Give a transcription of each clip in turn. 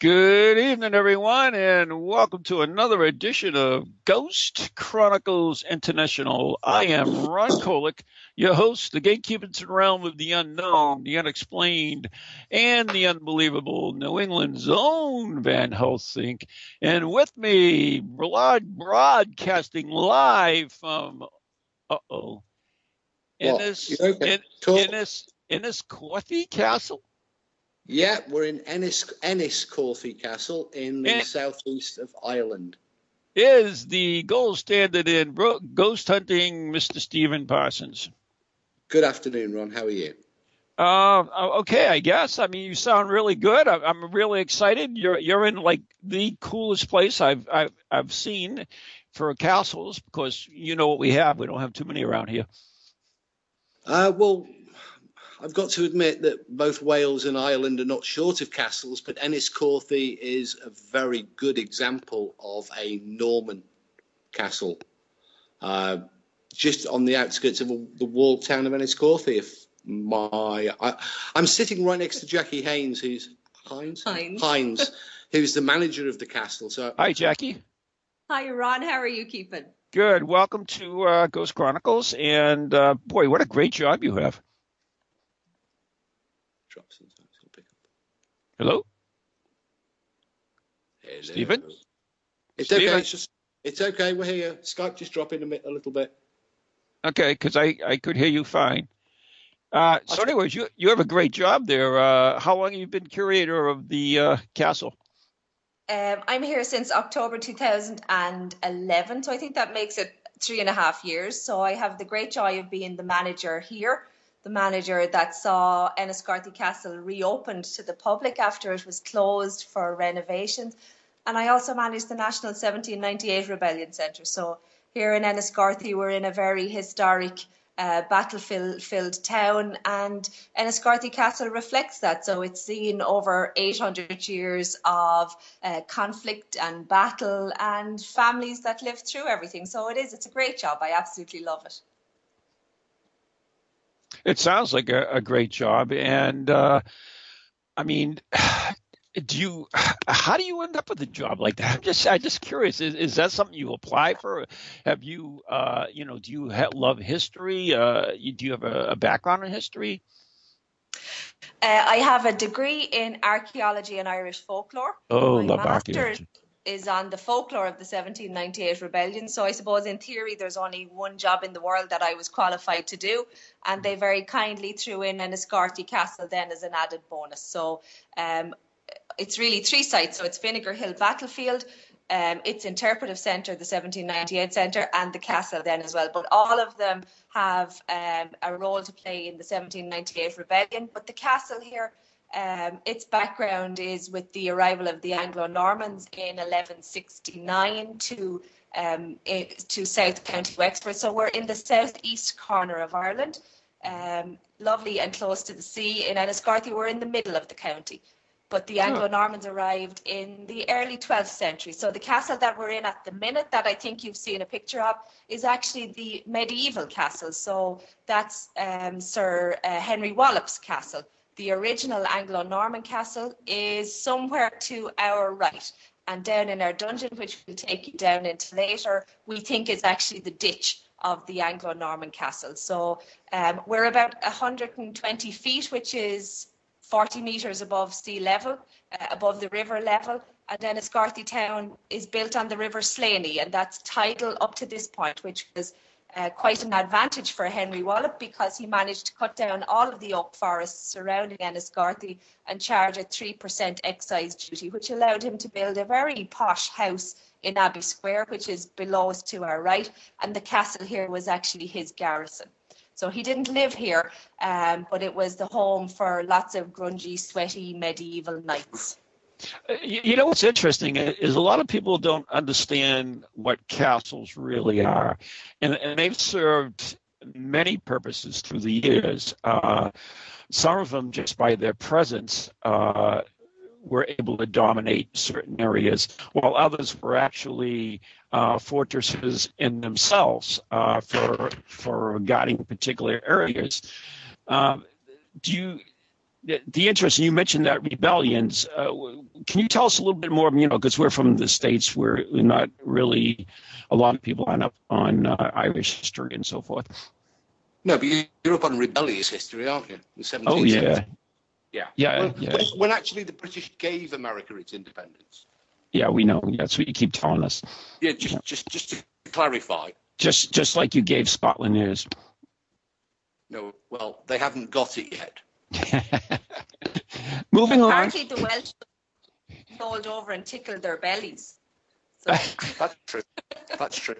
Good evening, everyone, and welcome to another edition of Ghost Chronicles International. I am Ron Kolek, your host, the gatekeepers in the realm of the unknown, the unexplained, and the unbelievable, New England's own Van Helsing. And with me, broad, broadcasting live from, uh-oh, Ennis, You okay? in, Talk. Ennis, Enniscorthy Castle? Yeah, we're in Ennis, Enniscorthy Castle in the En- southeast of Ireland. is the gold standard in bro- ghost hunting, Mr. Stephen Parsons. Good afternoon, Ron. How are you? Uh, okay, I guess. I mean, you sound really good. I, I'm really excited. You're you're in like the coolest place I've I've I've seen for castles because you know what we have. We don't have too many around here. Uh, well, I've got to admit that both Wales and Ireland are not short of castles, but Enniscorthy is a very good example of a Norman castle. Uh, just on the outskirts of the walled town of Enniscorthy. If my, I, I'm sitting right next to Jacqui Haynes, who's Hines, Hines. Hines, who's the manager of the castle. So Hi, Jacqui. Hi, Ron. How are you keeping? Good. Welcome to uh, Ghost Chronicles. And uh, boy, what a great job you have. Drop sometimes, he'll pick up. Hello. Hello. Stephen? It's Stephen? okay. It's just it's okay. We're here. Skype just dropping a, bit, a little bit. Okay, because I, I could hear you fine. Uh, so, anyways, you you have a great job there. Uh, how long have you been curator of the uh, castle? Um, I'm here since October 2011, so I think that makes it three and a half years. So I have the great joy of being the manager here, the manager that saw Enniscorthy Castle reopened to the public after it was closed for renovations. And I also manage the National 1798 Rebellion Centre. So here in Enniscorthy, we're in a very historic uh, battlefield-filled town, and Enniscorthy Castle reflects that. So it's seen over 800 years of uh, conflict and battle, and families that lived through everything. So it is. It's a great job. I absolutely love it. It sounds like a, a great job, and uh, I mean, do you? How do you end up with a job like that? I'm just, I'm just curious. Is, is that something you apply for? Have you, uh, you know, do you ha- love history? Uh, you, do you have a, a background in history? Uh, I have a degree in archaeology and Irish folklore. Oh, My love archaeology. Is on the folklore of the 1798 rebellion. So I suppose in theory there's only one job in the world that I was qualified to do, and they very kindly threw in an Enniscorthy Castle then as an added bonus. So um, it's really three sites. So it's Vinegar Hill Battlefield, um, its interpretive centre, the 1798 centre, and the castle then as well. But all of them have um, a role to play in the 1798 rebellion. But the castle here, um, its background is with the arrival of the Anglo-Normans in 1169 to um, to South County Wexford. So we're in the southeast corner of Ireland, um, lovely and close to the sea. In Enniscorthy, we're in the middle of the county but the Anglo-Normans arrived in the early 12th century. So the castle that we're in at the minute, that I think you've seen a picture of, is actually the medieval castle. So that's um, Sir uh, Henry Wallop's castle. The original Anglo-Norman castle is somewhere to our right. And down in our dungeon, which we'll take you down into later, we think is actually the ditch of the Anglo-Norman castle. So um, we're about 120 feet, which is 40 metres above sea level, uh, above the river level. And then Escarthy town is built on the River Slaney, and that's tidal up to this point, which was uh, quite an advantage for Henry Wallop because he managed to cut down all of the oak forests surrounding Enniscorthy and charge a 3% excise duty, which allowed him to build a very posh house in Abbey Square, which is below us to our right. And the castle here was actually his garrison. So he didn't live here, um, but it was the home for lots of grungy, sweaty medieval knights. Uh, you know what's interesting is a lot of people don't understand what castles really are, and, and they've served many purposes through the years. Uh, some of them, just by their presence, uh, were able to dominate certain areas, while others were actually uh, fortresses in themselves uh, for for guarding particular areas. Um, do you? The interest you mentioned that rebellions. Uh, can you tell us a little bit more? You know, because we're from the states, we're not really a lot of people on up on uh, Irish history and so forth. No, but you're up on rebellious history, aren't you? The 17th oh yeah, yeah. Yeah, when, yeah. When, when, actually the British gave America its independence. Yeah, we know. That's what you keep telling us. Yeah, just yeah. just just to clarify. Just just like you gave Scotland theirs. No, well, they haven't got it yet. Moving on. Apparently, the Welsh rolled over and tickled their bellies. So. That's true. That's true.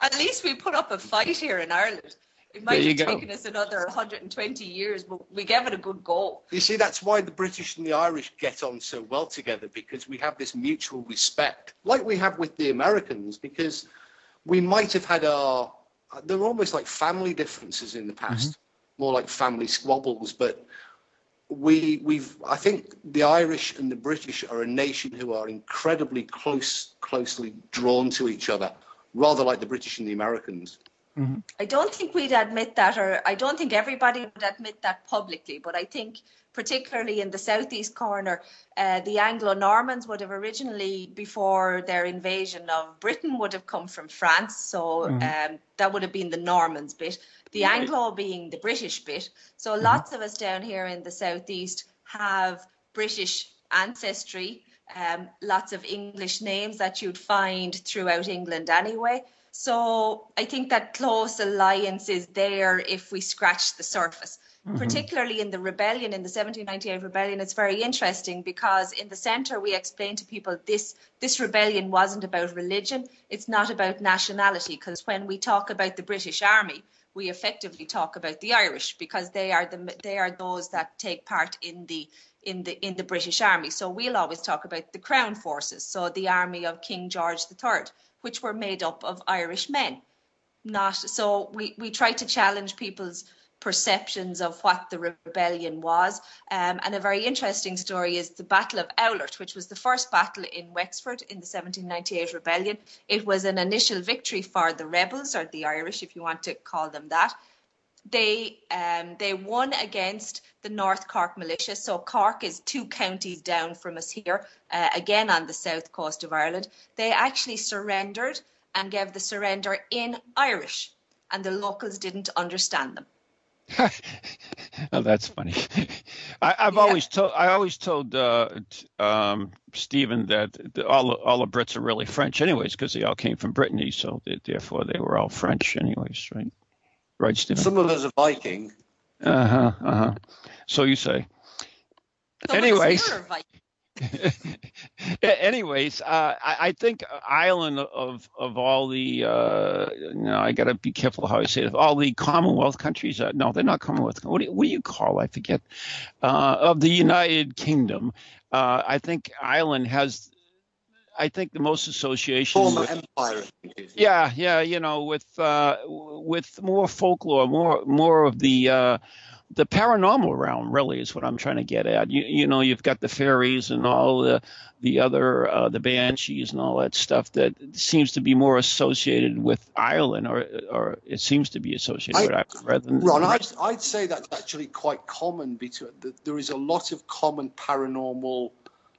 At least we put up a fight here in Ireland. It might have taken us another 120 years, but we gave it a good go. You see, that's why the British and the Irish get on so well together because we have this mutual respect, like we have with the Americans, because we might have had our, they're almost like family differences in the past, mm-hmm. more like family squabbles, but we we've I think the Irish and the British are a nation who are incredibly close closely drawn to each other, rather like the British and the Americans. Mm-hmm. I don't think we'd admit that, or I don't think everybody would admit that publicly, but I think particularly in the southeast corner, uh, the Anglo-Normans would have originally, before their invasion of Britain, would have come from France. So mm-hmm. um, that would have been the Normans bit. The right. Anglo being the British bit. So mm-hmm. lots of us down here in the southeast have British ancestry. Um, lots of English names that you'd find throughout England anyway. So I think that close alliance is there if we scratch the surface. Mm-hmm. Particularly in the rebellion, in the 1798 rebellion, it's very interesting because in the centre we explain to people this this rebellion wasn't about religion, it's not about nationality. Because when we talk about the British Army, we effectively talk about the Irish because they are the they are those that take part in the in the in the British Army. So we'll always talk about the Crown forces, so the army of King George III which were made up of Irish men. Not so we, we try to challenge people's perceptions of what the rebellion was. Um, and a very interesting story is the Battle of Oulart, which was the first battle in Wexford in the 1798 rebellion. It was an initial victory for the rebels, or the Irish, if you want to call them that. They um, they won against the North Cork militia. So Cork is two counties down from us here, uh, again on the south coast of Ireland. They actually surrendered and gave the surrender in Irish, and the locals didn't understand them. oh, that's funny. I, have yeah. always told I always told uh, um, Stephen that the, all all the Brits are really French, anyways, because they all came from Brittany, so they, therefore they were all French, anyways, right? Right, Stephen. Some of us are Viking. Uh huh. Uh huh. So you say. Anyways. anyways, uh, I, I, think Ireland of of all the uh, you know I got to be careful how I say it. Of all the Commonwealth countries, uh, no, they're not Commonwealth. What do, what do you call? I forget. Uh, of the United Kingdom, uh, I think Ireland has I think the most association former with, empire. Yeah, yeah, you know, with uh, with more folklore, more more of the uh, the paranormal realm. Really, is what I'm trying to get at. You you know, you've got the fairies and all the the other uh, the banshees and all that stuff that seems to be more associated with Ireland, or or it seems to be associated I, with Ireland rather than. Ron, I'd, I'd say that's actually quite common. Between there is a lot of common paranormal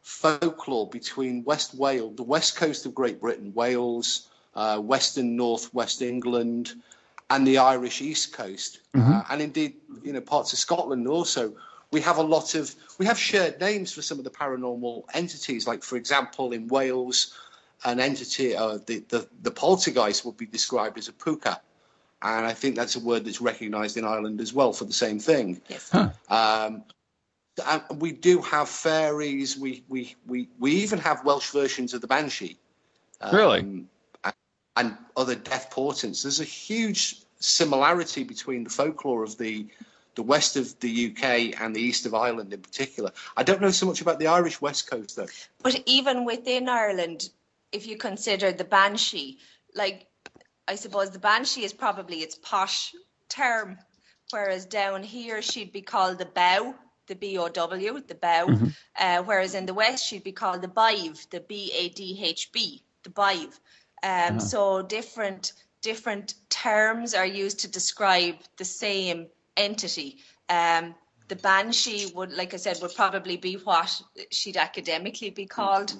folklore between West Wales, the west coast of Great Britain, Wales, uh, western north west England, and the Irish east coast, mm-hmm. uh, and indeed, you know, parts of Scotland also. We have a lot of we have shared names for some of the paranormal entities. Like, for example, in Wales, an entity, uh, the, the the poltergeist would be described as a puka, and I think that's a word that's recognised in Ireland as well for the same thing. Yes. Huh. Um, and we do have fairies. We we we we even have Welsh versions of the banshee. Um, really. And other death portents. There's a huge similarity between the folklore of the the west of the UK and the east of Ireland in particular. I don't know so much about the Irish west coast though. But even within Ireland, if you consider the banshee, like I suppose the banshee is probably its posh term, whereas down here she'd be called the bow, the B O W, the bow, mm-hmm. uh, whereas in the west she'd be called the bive, the B A D H B, the bive. Um, uh-huh. So different different terms are used to describe the same entity. Um, the banshee would, like I said, would probably be what she'd academically be called.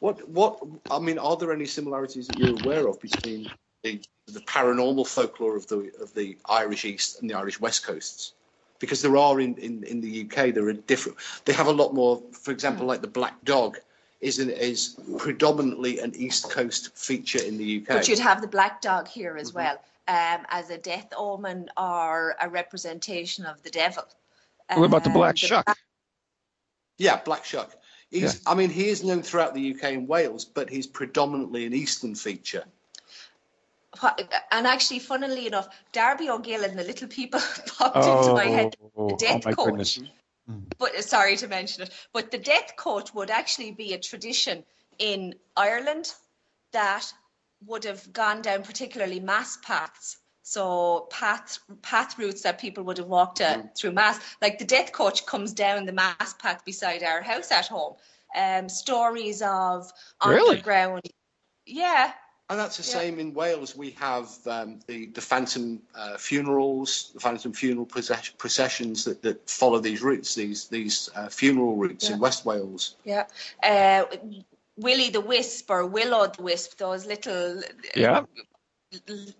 What what I mean, are there any similarities that you're aware of between the, the paranormal folklore of the of the Irish East and the Irish West coasts? Because there are in, in, in the UK, there are different. They have a lot more. For example, like the black dog is an, is predominantly an East Coast feature in the UK. But you'd have the black dog here as mm-hmm. well, um, as a death omen or a representation of the devil. What about the black um, shuck? Black... Yeah, black shuck. He's, yeah. I mean, he is known throughout the UK and Wales, but he's predominantly an eastern feature. And actually, funnily enough, Darby O'Gill and the Little People popped oh, into my head. The oh, death oh coach. Goodness. But sorry to mention it, but the death coach would actually be a tradition in Ireland that would have gone down particularly mass paths so path path routes that people would have walked uh, mm. through mass, like the death coach comes down the mass path beside our house at home. Um, stories of really? underground, yeah. And that's the yeah. same in Wales. We have um, the the phantom uh, funerals, the phantom funeral processions that, that follow these routes, these these uh, funeral routes yeah. in West Wales. Yeah. Uh, Willie the Wisp or Willow the Wisp, those little yeah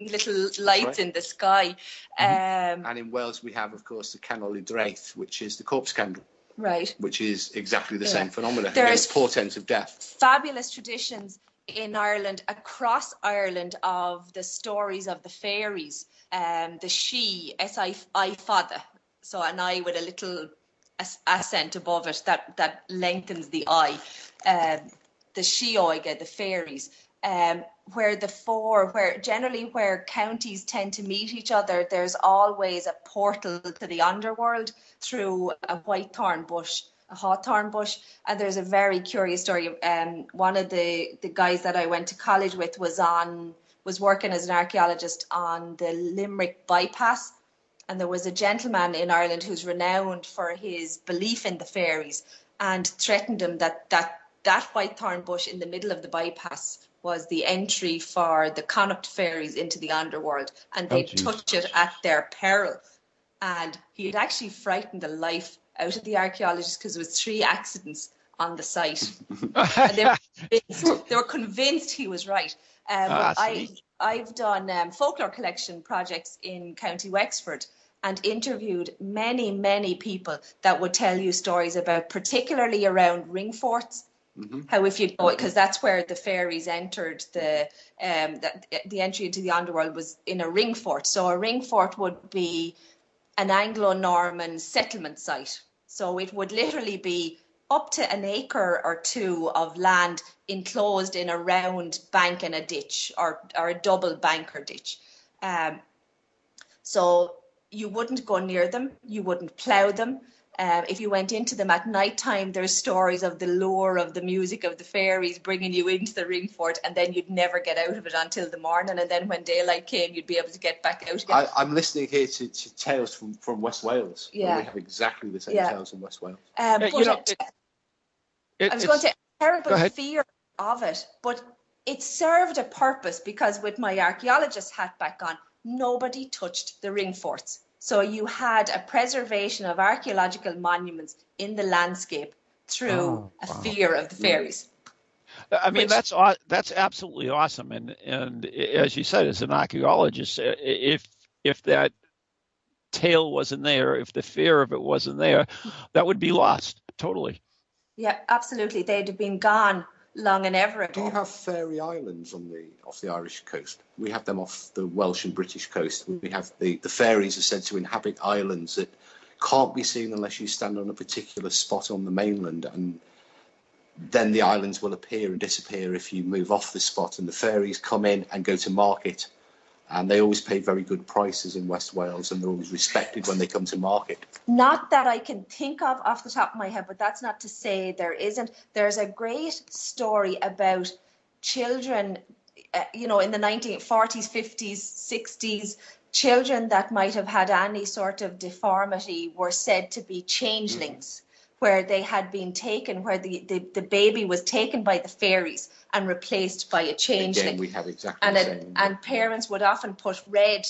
little lights right. in the sky. Mm-hmm. Um, and in Wales, we have, of course, the Canol Draith, which is the corpse candle. Right. Which is exactly the yeah. same phenomenon. There's portents of death. Fabulous traditions in Ireland, across Ireland, of the stories of the fairies. Um, the she, S I I father. So an I with a little accent above it that that lengthens the I. Um, the she oiga, the fairies um, where the four, where generally where counties tend to meet each other, there's always a portal to the underworld through a white thorn bush, hawthorn bush. And there's a very curious story. Um, one of the the guys that I went to college with was on was working as an archaeologist on the Limerick bypass. And there was a gentleman in Ireland who's renowned for his belief in the fairies and threatened him that that that white thorn bush in the middle of the bypass was the entry for the Connacht fairies into the underworld, and they'd oh, touch it at their peril. And he had actually frightened the life out of the archaeologists because there was three accidents on the site. and they, were convinced, they were convinced he was right. Um, ah, I, I've done um, folklore collection projects in County Wexford and interviewed many, many people that would tell you stories about, particularly around ring forts Mm-hmm. How if you go because that's where the fairies entered the um the, the entry into the underworld was in a ring fort. So a ring fort would be an Anglo-Norman settlement site. So it would literally be up to an acre or two of land enclosed in a round bank and a ditch or or a double bank or ditch. Um, so you wouldn't go near them, you wouldn't plough them, um, if you went into them at night time, there's stories of the lore of the music of the fairies bringing you into the ring fort, and then you'd never get out of it until the morning. And then when daylight came, you'd be able to get back out again. I, am listening here to, to, tales from, from West Wales. Yeah, we have exactly the same yeah. tales in West Wales. Um, uh, you know, it, it, I was going to say terrible fear of it, but it served a purpose because with my archaeologist hat back on, nobody touched the ring forts so you had a preservation of archaeological monuments in the landscape through oh, a wow. fear of the fairies. I mean, Which, that's that's absolutely awesome, and and as you said, as an archaeologist, uh, if if that tale wasn't there, if the fear of it wasn't there, that would be lost totally. Yeah, absolutely. They'd have been gone long and ever ago. Do you have fairy islands on the off the Irish coast? We have them off the Welsh and British coast. We have the the fairies are said to inhabit islands that can't be seen unless you stand on a particular spot on the mainland and then the islands will appear and disappear if you move off the spot and the fairies come in and go to market and they always pay very good prices in West Wales, and they're always respected when they come to market. Not that I can think of off the top of my head, but that's not to say there isn't. There's a great story about children, uh, you know, in the 1940s, 50s, 60s, children that might have had any sort of deformity were said to be changelings. Where they had been taken, where the, the, the baby was taken by the fairies and replaced by a changeling. Again, we have exactly and the it, same. and parents would often put red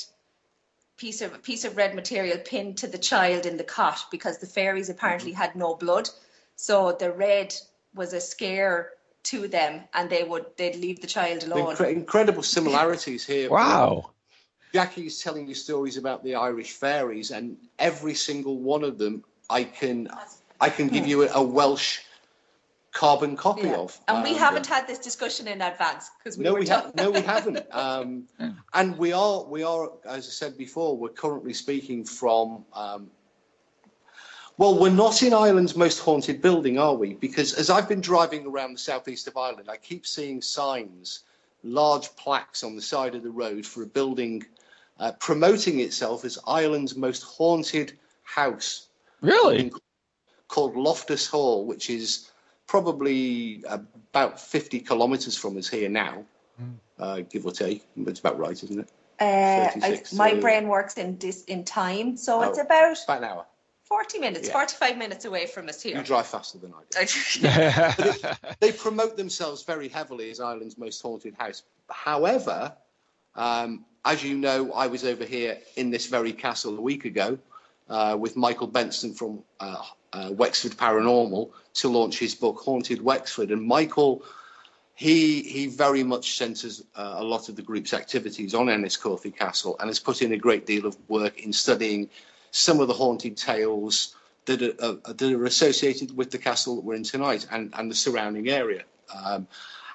piece of piece of red material pinned to the child in the cot because the fairies apparently Mm-hmm. had no blood, so the red was a scare to them, and they would they'd leave the child The alone. incre- incredible similarities here. Wow. Jacqui's telling you stories about the Irish fairies, and every single one of them, I can, I can give you a, a Welsh carbon copy Yeah. of. And we Um, haven't had this discussion in advance because we no, we done. have. No, we haven't. Um, and we are, we are, as I said before, we're currently speaking from. Um, well, we're not in Ireland's most haunted building, are we? Because as I've been driving around the southeast of Ireland, I keep seeing signs, large plaques on the side of the road for a building uh, promoting itself as Ireland's most haunted house Really? Called Loftus Hall, which is probably about 50 kilometres from us here now, uh, give or take. It's about right, isn't it? Uh, I, my so- brain works in this in time, so it's Oh. about About an hour. forty minutes, Yeah. forty-five minutes away from us here. You drive faster than I do. yeah. They promote themselves very heavily as Ireland's most haunted house. However, um, as you know, I was over here in this very castle a week ago uh, with Michael Benson from uh, uh, Wexford Paranormal to launch his book Haunted Wexford. And Michael, he he very much centres uh, a lot of the group's activities on Ennis Enniscorthy Castle and has put in a great deal of work in studying some of the haunted tales that are, uh, that are associated with the castle that we're in tonight and, and the surrounding area. Um,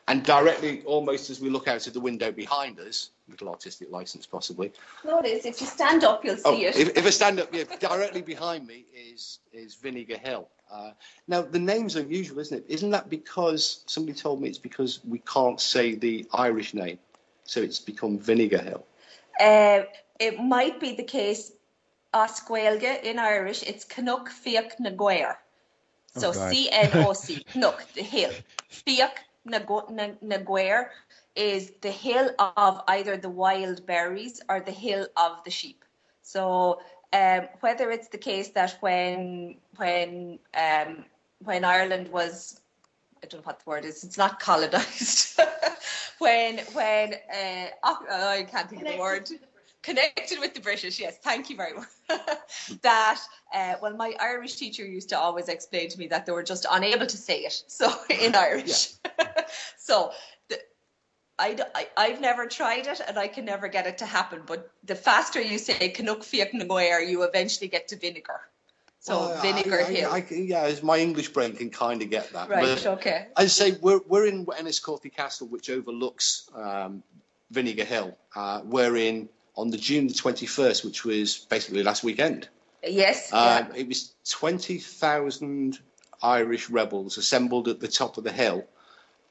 and directly, almost as we look out of the window behind us, little artistic license possibly. No, it is. If you stand up, you'll see Oh, it. if, if I stand up, yeah, directly behind me is is Vinegar Hill. Uh, now the name's unusual, isn't it? Isn't that because somebody told me it's because we can't say the Irish name, so it's become Vinegar Hill. Uh, it might be the case. Oscuelga in Irish, it's Canuck Fiach na Gair. So Oh, C N O C, Canuck, the hill. Fiach na Go- na- na Gair is the hill of either the wild berries or the hill of the sheep. So um, whether it's the case that when when um, when Ireland was I don't know what the word is. It's not colonized. when when uh, oh, I can't think of the word. Connected with the British, yes. Thank you very much. that uh, well, my Irish teacher used to always explain to me that they were just unable to say it. So in Irish, so the, I, I I've never tried it and I can never get it to happen. But the faster you say Canuck Nagoyer, you eventually get to vinegar. So Well, vinegar I, I, hill. I, yeah, my English brain can kind of get that. right. But Okay. I say we're we're in Enniscorthy Castle, which overlooks um, Vinegar Hill. Uh, we're in on the June the twenty first, which was basically last weekend. Yes. Um, yeah. It was 20,000 Irish rebels assembled at the top of the hill,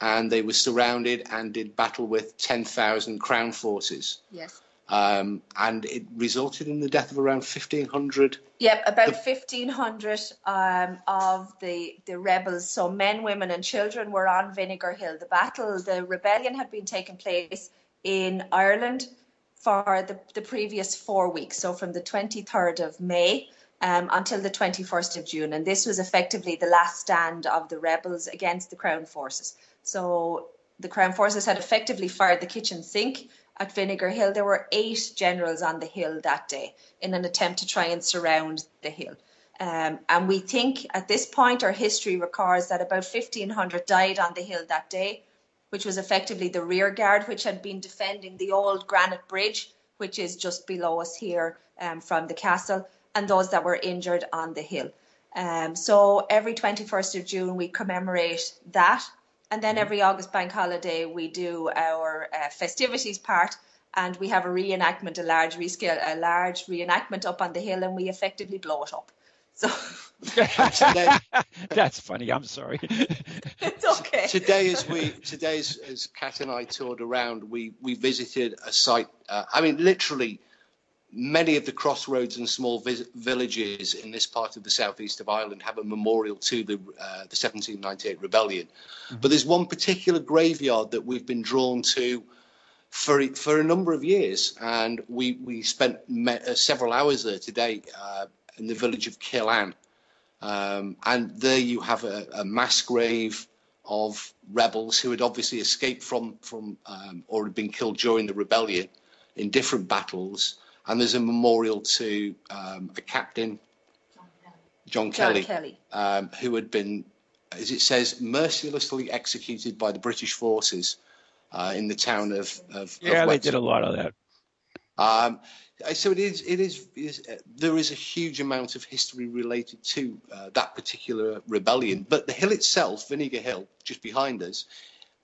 and they were surrounded and did battle with 10,000 Crown forces. Yes. Um, and it resulted in the death of around 1,500. Yep, about The- 1,500 um, of the, the rebels, so men, women, and children, were on Vinegar Hill. The battle, the rebellion had been taking place in Ireland for the, the previous four weeks, so from the 23rd of May um, until the 21st of June. And this was effectively the last stand of the rebels against the Crown forces. So the Crown forces had effectively fired the kitchen sink at Vinegar Hill. There were eight generals on the hill that day in an attempt to try and surround the hill. Um, and we think at this point, our history records that about 1,500 died on the hill that day, which was effectively the rear guard, which had been defending the old granite bridge, which is just below us here um, from the castle, and those that were injured on the hill. Um, so every 21st of June, we commemorate that. And then every August bank holiday, we do our uh, festivities part, and we have a reenactment, a large rescale, a large reenactment up on the hill, and we effectively blow it up. So today, That's funny. I'm sorry. it's okay. Today, as we today, as, as Kat and I toured around, we we visited a site. Uh, I mean, literally, many of the crossroads and small vis- villages in this part of the southeast of Ireland have a memorial to the uh, the 1798 rebellion. Mm-hmm. But there's one particular graveyard that we've been drawn to for for a number of years, and we we spent me- uh, several hours there today uh, in the village of Killane, um, and there you have a, a, mass grave of rebels who had obviously escaped from from um, or had been killed during the rebellion in different battles, and there's a memorial to um, a captain, John Kelly, John Kelly. Um, who had been, as it says, mercilessly executed by the British forces uh, in the town of, of yeah, of they did a lot of that. Um, so it is. It is. It is uh, there is a huge amount of history related to uh, that particular rebellion, but the hill itself, Vinegar Hill, just behind us,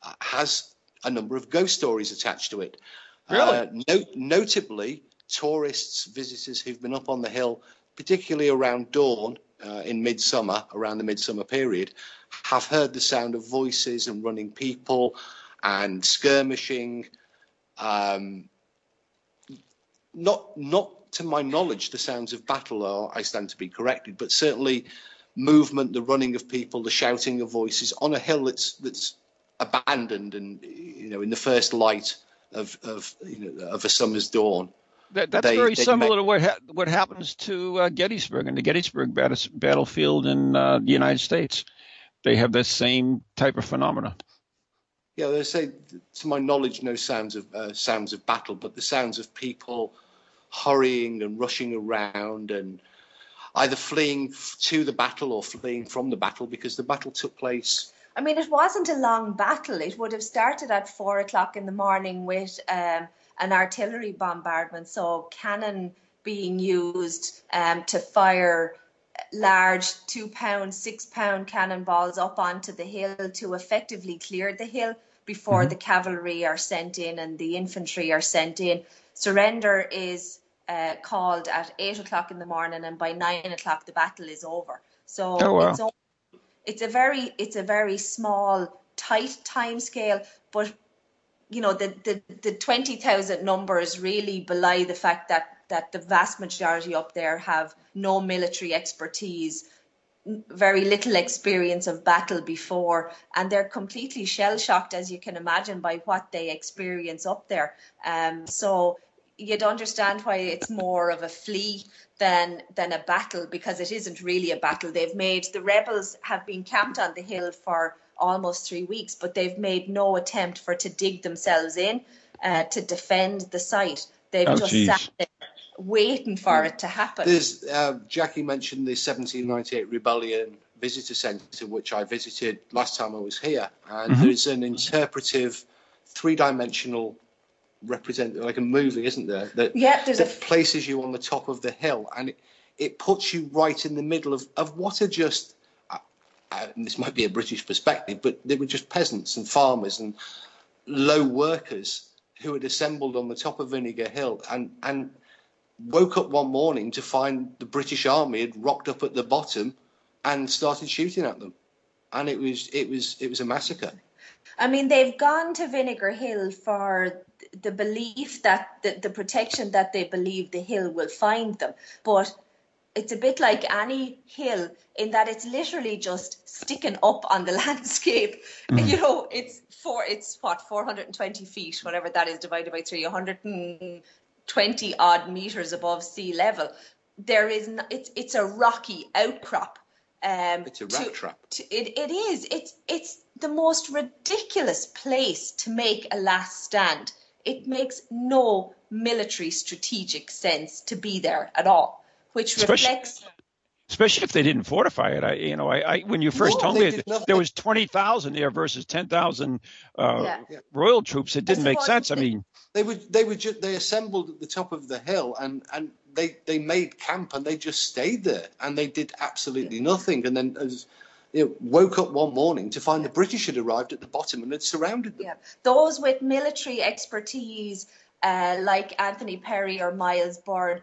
uh, has a number of ghost stories attached to it. Really? Uh, no, notably, tourists, visitors who've been up on the hill, particularly around dawn uh, in midsummer, around the midsummer period, have heard the sound of voices and running people and skirmishing. Um, not not to my knowledge, the sounds of battle are. I stand to be corrected, but certainly movement, the running of people, the shouting of voices on a hill that's that's abandoned and you know in the first light of of you know of a summer's dawn. That, that's they, very similar to what ha- what happens to uh, Gettysburg and the Gettysburg bat- battlefield in uh, the United States. They have the same type of phenomena. Yeah, they say, to my knowledge, no sounds of uh, sounds of battle, but the sounds of people hurrying and rushing around and either fleeing to the battle or fleeing from the battle because the battle took place. I mean, it wasn't a long battle. It would have started at four o'clock in the morning with um, an artillery bombardment, so cannon being used um, to fire large two pound, six pound cannonballs up onto the hill to effectively clear the hill before mm-hmm. the cavalry are sent in and the infantry are sent in. Surrender is uh, called at eight o'clock in the morning, and by nine o'clock the battle is over. So oh, wow. it's, it's a very it's a very small, tight time scale, but you know the the, the twenty thousand numbers really belie the fact that that the vast majority up there have no military expertise, very little experience of battle before, and they're completely shell shocked, as you can imagine, by what they experience up there. Um, so you'd understand why it's more of a flee than than a battle because it isn't really a battle. They've made the rebels have been camped on the hill for almost three weeks, but they've made no attempt for to dig themselves in uh, to defend the site. They've oh, just geez. sat there waiting for it to happen. There's uh, Jacqui mentioned the 1798 Rebellion Visitor Centre, which I visited last time I was here, and mm-hmm. there's an interpretive, three-dimensional represent like a movie, isn't there? That, yeah, there's that a... places you on the top of the hill, and it, it puts you right in the middle of, of what are just. Uh, this might be a British perspective, but they were just peasants and farmers and low workers who had assembled on the top of Vinegar Hill, and and woke up one morning to find the British Army had rocked up at the bottom and started shooting at them, and it was it was it was a massacre. I mean, they've gone to Vinegar Hill for the belief that the, the protection that they believe the hill will find them, but it's a bit like any hill in that it's literally just sticking up on the landscape. Mm. You know, it's four, it's what 420 feet, whatever that is, divided by three, 100 20 odd meters above sea level. There is, n- it's, it's a rocky outcrop. Um, it's a rat to, trap. To, it, it is. It's, it's the most ridiculous place to make a last stand. It makes no military strategic sense to be there at all, which Especially, reflects especially if they didn't fortify it. I, you know, I, I when you first No, told me did that nothing. there was twenty thousand there versus ten thousand uh, Yeah. royal troops, it didn't make suppose sense. I it- mean, They would they were just they assembled at the top of the hill and and they they made camp and they just stayed there and they did absolutely nothing and then as you know, woke up one morning to find the British had arrived at the bottom and had surrounded them. Yeah, those with military expertise, uh, like Anthony Perry or Miles Byrne,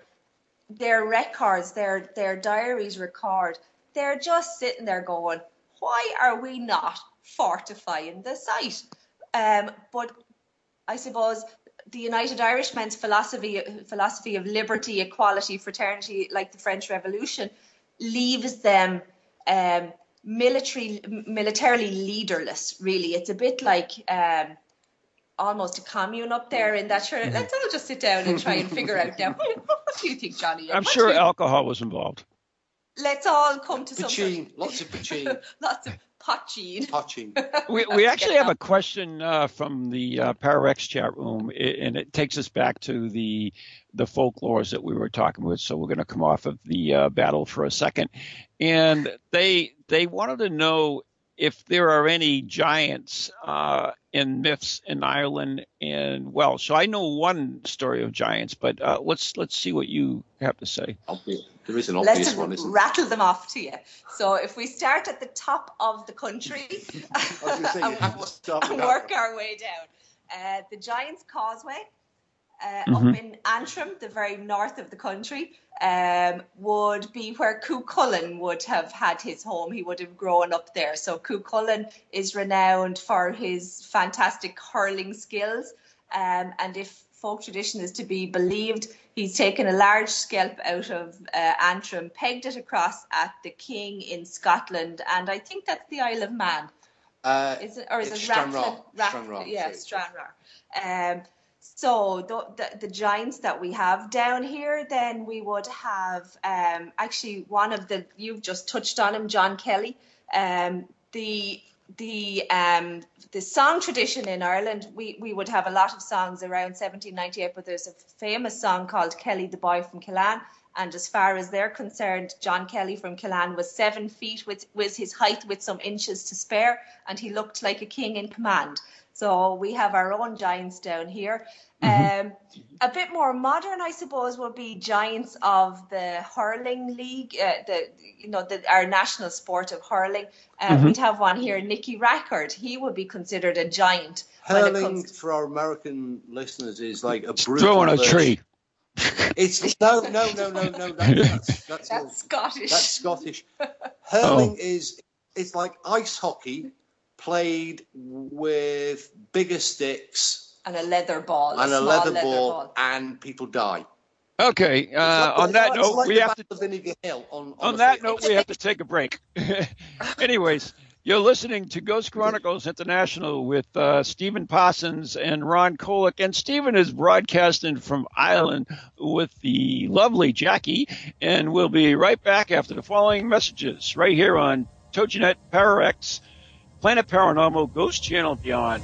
their records, their their diaries record they're just sitting there going, why are we not fortifying the site? Um, but I suppose the United Irishmen's philosophy philosophy of liberty, equality, fraternity, like the French Revolution, leaves them um, military militarily leaderless. Really, it's a bit like um, almost a commune up there. In that, sure, mm-hmm. let's all just sit down and try and figure out now. What do you think, Johnny? I'm sure alcohol was involved. Let's all come to some lots of poitín, lots of Poaching. Poaching. we, we actually have a question uh, from the uh, Pararex chat room, and it takes us back to the the folklores that we were talking with. So we're going to come off of the uh, battle for a second, and they they wanted to know if there are any giants uh, in myths in Ireland and Welsh. So I know one story of giants, but uh, let's let's see what you have to say. Obvious. There is an obvious Let's one, isn't rattle them off to you. So if we start at the top of the country and, and work our way down, uh, the Giants Causeway. Uh, mm-hmm. Up in Antrim, the very north of the country, um, would be where Cuchulainn would have had his home. He would have grown up there. So Cuchulainn is renowned for his fantastic hurling skills. Um, and if folk tradition is to be believed, he's taken a large scalp out of uh, Antrim, pegged it across at the King in Scotland, and I think that's the Isle of Man. Uh, is it, or is it Stranraer? Stranraer, yeah, Stranraer. Um, so the, the, the, giants that we have down here, then we would have um, actually one of the you've just touched on him, John Kelly. Um, the the um, the song tradition in Ireland, we, we would have a lot of songs around 1798, but there's a famous song called Kelly the Boy from Killane. And as far as they're concerned, John Kelly from Killane was seven feet, with was his height with some inches to spare, and he looked like a king in command. So we have our own giants down here. Mm-hmm. Um, a bit more modern, I suppose, would be giants of the hurling league, uh, the you know the, our national sport of hurling. Um, mm-hmm. We'd have one here, Nicky Rackard. He would be considered a giant. Hurling for our American listeners is like a brutal throwing a tree. It's no, no, no, no, no. that's, that's, that's Scottish. That's Scottish. Hurling oh. is it's like ice hockey played with bigger sticks and a leather ball, and a, a leather, leather ball, ball, and people die. Okay. Uh, like, on that note, like we have to. Vinegar Hill on, on that note, we have to take a break. Anyways, you're listening to Ghost Chronicles International with uh, Stephen Parsons and Ron Kolek, and Stephen is broadcasting from Ireland with the lovely Jacqui, and we'll be right back after the following messages right here on TogiNet Pararex, Planet Paranormal, Ghost Channel Beyond.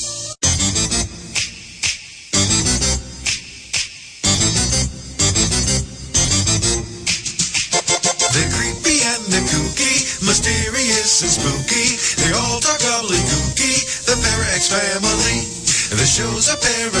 The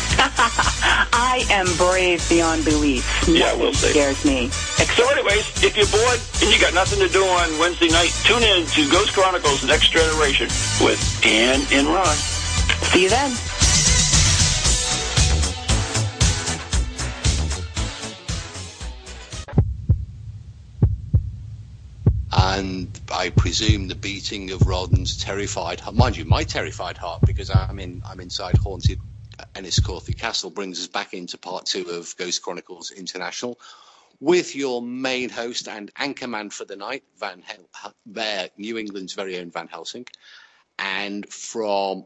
I am brave beyond belief. Yeah, we'll see. scares me. So anyways, if you're bored and you got nothing to do on Wednesday night, tune in to Ghost Chronicles Next Generation with Dan and Ron. See you then. and I presume the beating of Rodden's terrified heart. Mind you, my terrified heart, because I'm in, I'm inside haunted Enniscorthy Castle, brings us back into part two of Ghost Chronicles International, with your main host and anchorman for the night, Van Hel- Bear, New England's very own Van Helsing, and from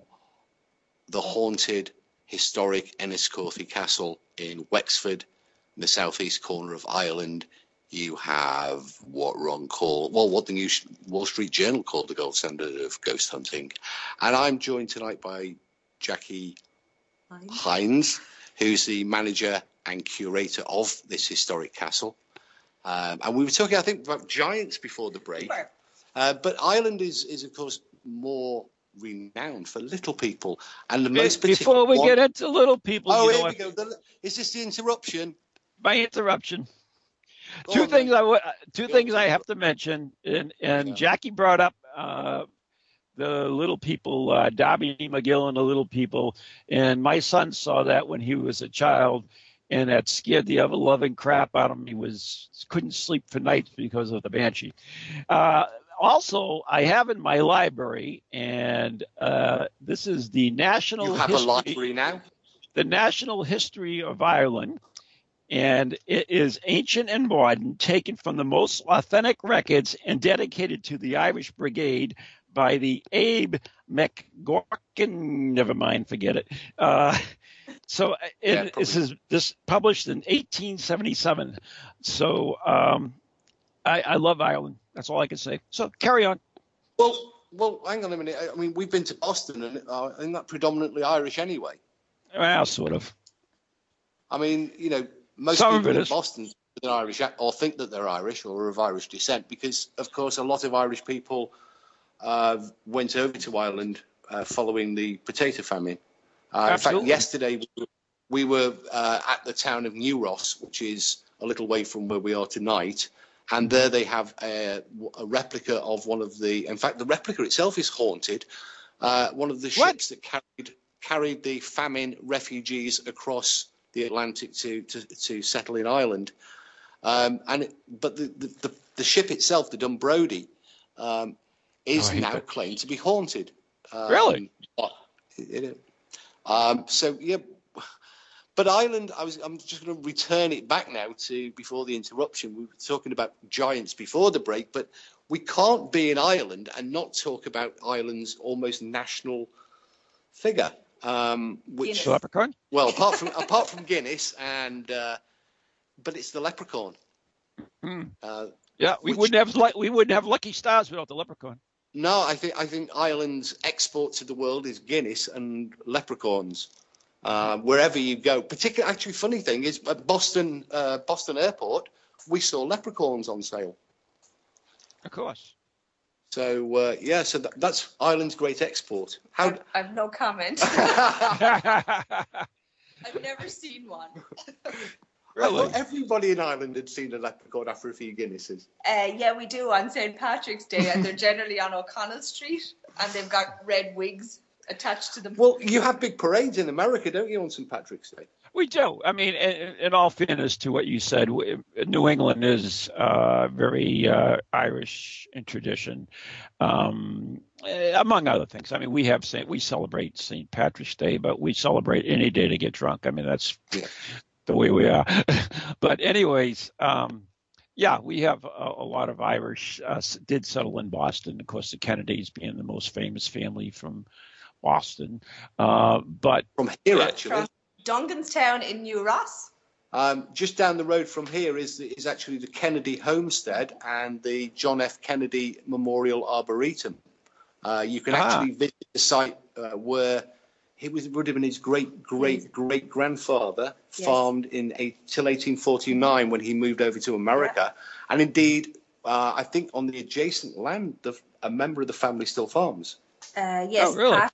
the haunted historic Enniscorthy Castle in Wexford, in the southeast corner of Ireland, you have what Ron called, well, what the New Wall Street Journal called the gold standard of ghost hunting. And I'm joined tonight by Jacqui Hynes, who's the manager and curator of this historic castle. Um, and we were talking, I think, about giants before the break. Uh, but Ireland is, is, of course, more renowned for little people. And the most Before we particular get into little people, Oh, you here know, we go. The- Is this the interruption? my interruption. Go two on, things then. I two Go things on. I have to mention, and and Yeah. Jacqui brought up uh, the little people, uh, Darby O'Gill and the little people, and my son saw that when he was a child, and that scared the ever loving crap out of me. Was couldn't sleep for nights because of the banshee. Uh, also, I have in my library, and uh, this is the National You have a History- library now? the National History of Ireland, and it is ancient and modern, taken from the most authentic records and dedicated to the Irish Brigade by the Abe McGorkin. Never mind, forget it. Uh, so uh, it, Yeah, this is this published in 1877. So um, I, I love Ireland. That's all I can say. So carry on. Well, well, hang on a minute. I- I mean, we've been to Boston, and uh, isn't that predominantly Irish anyway? Well, sort of. I mean, you know, most Some people in is. Boston are Irish or think that they're Irish or are of Irish descent because, of course, a lot of Irish people went over to Ireland uh, following the potato famine. Uh, in fact, yesterday we were, we were uh, at the town of New Ross, which is a little way from where we are tonight. And there they have a, a replica of one of the. In fact, the replica itself is haunted. Uh, one of the What? ships that carried carried the famine refugees across the Atlantic to to, to settle in Ireland. Um, and it, but the, the, the, the ship itself, the Dunbrody, um, is Oh, now that. claimed to be haunted. Um, Really? it- it- um, so yeah, but Ireland, I was. I'm just going to return it back now to before the interruption. We were talking about giants before the break, but we can't be in Ireland and not talk about Ireland's almost national figure, um, which Guinness. Leprechaun. well, apart from apart from Guinness and, uh, but it's the leprechaun. Hmm. Uh, Yeah, we Which- wouldn't have we wouldn't have Lucky Stars without the Leprechaun. No, I think I think Ireland's export to the world is Guinness and leprechauns. Uh, wherever you go, particularly actually funny thing is at Boston uh, Boston Airport, we saw leprechauns on sale. Of course. So uh, yeah, so that, that's Ireland's great export. How? I've, I've no comment. I've never seen one. I really? thought everybody in Ireland had seen a leprechaun after a few Guinnesses. Uh, yeah, we do on St. Patrick's Day, and they're generally on O'Connell Street, and they've got red wigs attached to them. Well, you have big parades in America, don't you, on St Patrick's Day? We do. I mean, in, in all fairness to what you said, we, New England is uh, very uh, Irish in tradition, um, eh, among other things. I mean, we have Saint, we celebrate St. Patrick's Day, but we celebrate any day to get drunk. I mean, that's the way we are. but anyways, um, yeah, we have a, a lot of Irish uh, did settle in Boston. Of course, the Kennedys being the most famous family from Boston, uh, but from here actually. From Dunganstown in New Ross. Um, just down the road from here is is actually the Kennedy Homestead and the John F. Kennedy Memorial Arboretum. Uh, you can Ah. actually visit the site uh, where he was would have been his great great great grandfather Yes. farmed in a, till 1849 when he moved over to America, and indeed uh, I think on the adjacent land the, a member of the family still farms. Uh, yes, Oh, really? Pat-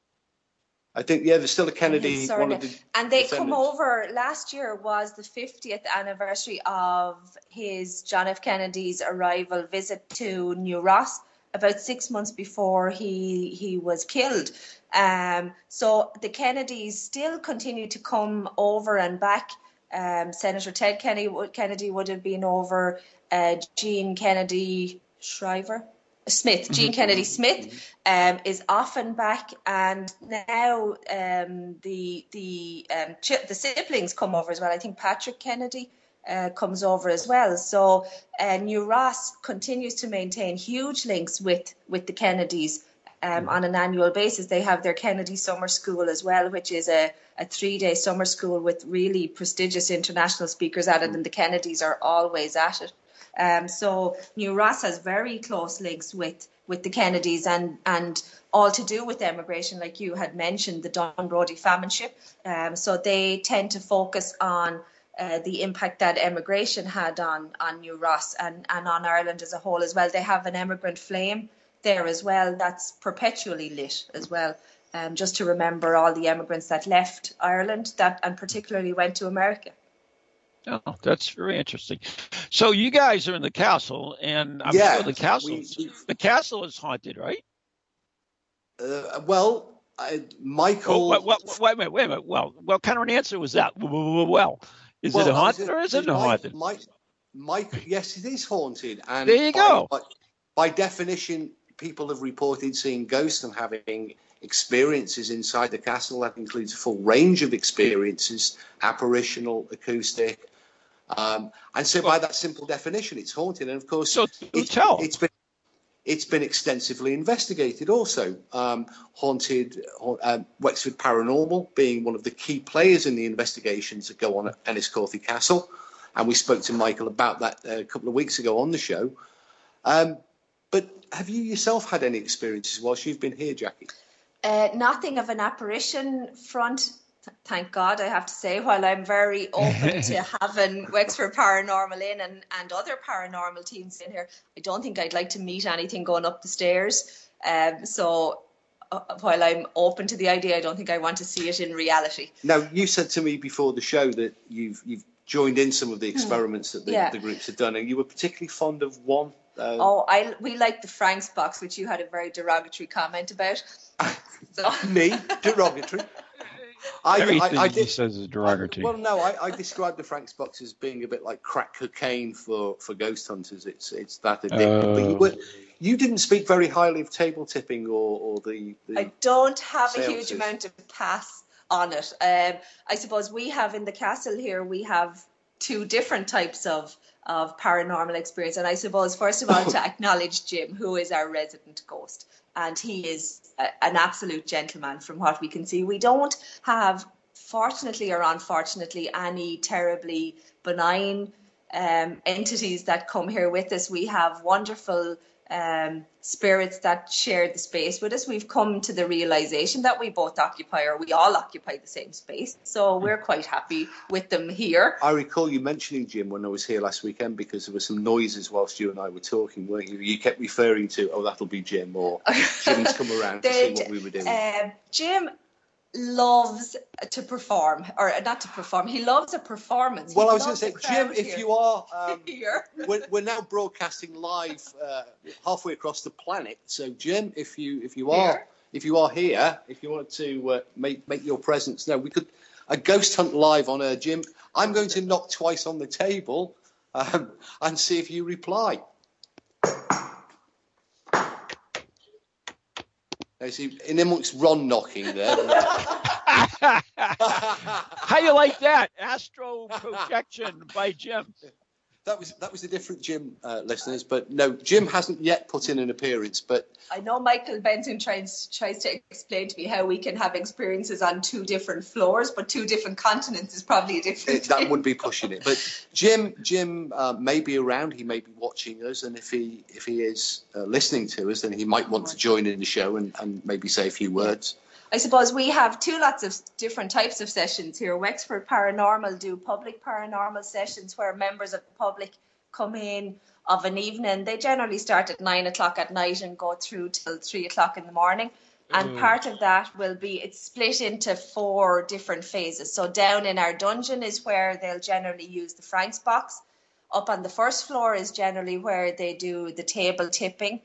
I think yeah, there's still a Kennedy. Sorry, one of the and they come over last year was the 50th anniversary of his John F. Kennedy's arrival visit to New Ross about six months before he he was killed. Um, so the Kennedys still continue to come over and back. Um, Senator Ted Kennedy, Kennedy would have been over. Uh, Jean Kennedy Shriver. Smith, Jean Kennedy Smith, um, is often back, and now um, the the um, ch- the siblings come over as well. I think Patrick Kennedy uh, comes over as well. So uh, New Ross continues to maintain huge links with with the Kennedys um, on an annual basis. They have their Kennedy Summer School as well, which is a, a three day summer school with really prestigious international speakers at it, and the Kennedys are always at it. Um, so New Ross has very close links with with the Kennedys and and all to do with emigration, like you had mentioned, the Dunbrody famine ship. Um, so they tend to focus on uh, the impact that emigration had on on New Ross and and on Ireland as a whole as well. They have an emigrant flame there as well that's perpetually lit as well. Um, just to remember all the emigrants that left Ireland that and particularly went to America. Oh, that's very interesting. So you guys are in the castle, and I'm Yeah, sure the castle we- we- the castle is haunted, right? Uh, well, I, Oh, Michael. wait, wait, wait a minute, wait a minute. Well, what kind of an answer was that? Well, is Well, it haunted or is it Mike- haunted? Mike, Mike, yes, it is haunted. And There you by- go. By, by definition, people have reported seeing ghosts and having experiences inside the castle. That includes a full range of experiences, apparitional, acoustic. Um, and so, by that simple definition, it's haunted. And of course, So it's, it's been it's been extensively investigated also. Um, haunted, ha- um, Wexford Paranormal being one of the key players in the investigations that go on at Enniscorthy Castle. And we spoke to Michael about that uh, a couple of weeks ago on the show. Um, but have you yourself had any experiences whilst you've been here, Jacqui? Uh, nothing of an apparition front, th- thank God, I have to say, while I'm very open to having Wexford Paranormal in and, and other paranormal teams in here, I don't think I'd like to meet anything going up the stairs. Um, so uh, while I'm open to the idea, I don't think I want to see it in reality. Now, you said to me before the show that you've you've joined in some of the experiments that the, Hmm. Yeah. the groups have done, and you were particularly fond of one. Uh, Oh, I we like the Frank's box, which you had a very derogatory comment about. Me, derogatory. I, Everything I, I he says is derogatory. Well, no, I, I described the Frank's box as being a bit like crack cocaine for, for ghost hunters. It's it's that addictive. but you, Oh. were, you didn't speak very highly of table tipping or, or the, the I don't have a huge amount of pass on it. Um, I suppose we have in the castle here, we have two different types of of paranormal experience. And I suppose, first of all, to acknowledge Jim, who is our resident ghost. And he is a, an absolute gentleman from what we can see. We don't have, fortunately or unfortunately, any terribly benign um, entities that come here with us. We have wonderful um, spirits that share the space with us. We've come to the realization that we both occupy, or we all occupy the same space. So we're quite happy with them here. I recall you mentioning Jim when I was here last weekend because there were some noises whilst you and I were talking, weren't you? You kept referring to, oh, that'll be Jim, or Jim's come around to see what we were doing. Um, Jim loves to perform, or not to perform. He loves a performance. He well, I was going to say, Jim, if here. you are, um, here. we're, we're now broadcasting live uh, halfway across the planet. So, Jim, if you if you are Here. if you are here, if you want to uh, make make your presence known, we could. a ghost hunt live on air, Jim. I'm going to knock twice on the table um, and see if you reply. I see in amongst Ron knocking there. How you like that? Astral projection by Jim. That was that was a different Jim, uh, listeners. But no, Jim hasn't yet put in an appearance. But I know Michael Benton tries tries to explain to me how we can have experiences on two different floors, but two different continents is probably a different. it, that would be pushing it. But Jim, Jim uh, may be around. He may be watching us, and if he if he is uh, listening to us, then he might want to join in the show and, and maybe say a few words. I suppose we have two lots of different types of sessions here. Wexford Paranormal do public paranormal sessions where members of the public come in of an evening. They generally start at nine o'clock at night and go through till three o'clock in the morning. And part of that will be it's split into four different phases. So down in our dungeon is where they'll generally use the Franks box. Up on the first floor is generally where they do the table tipping.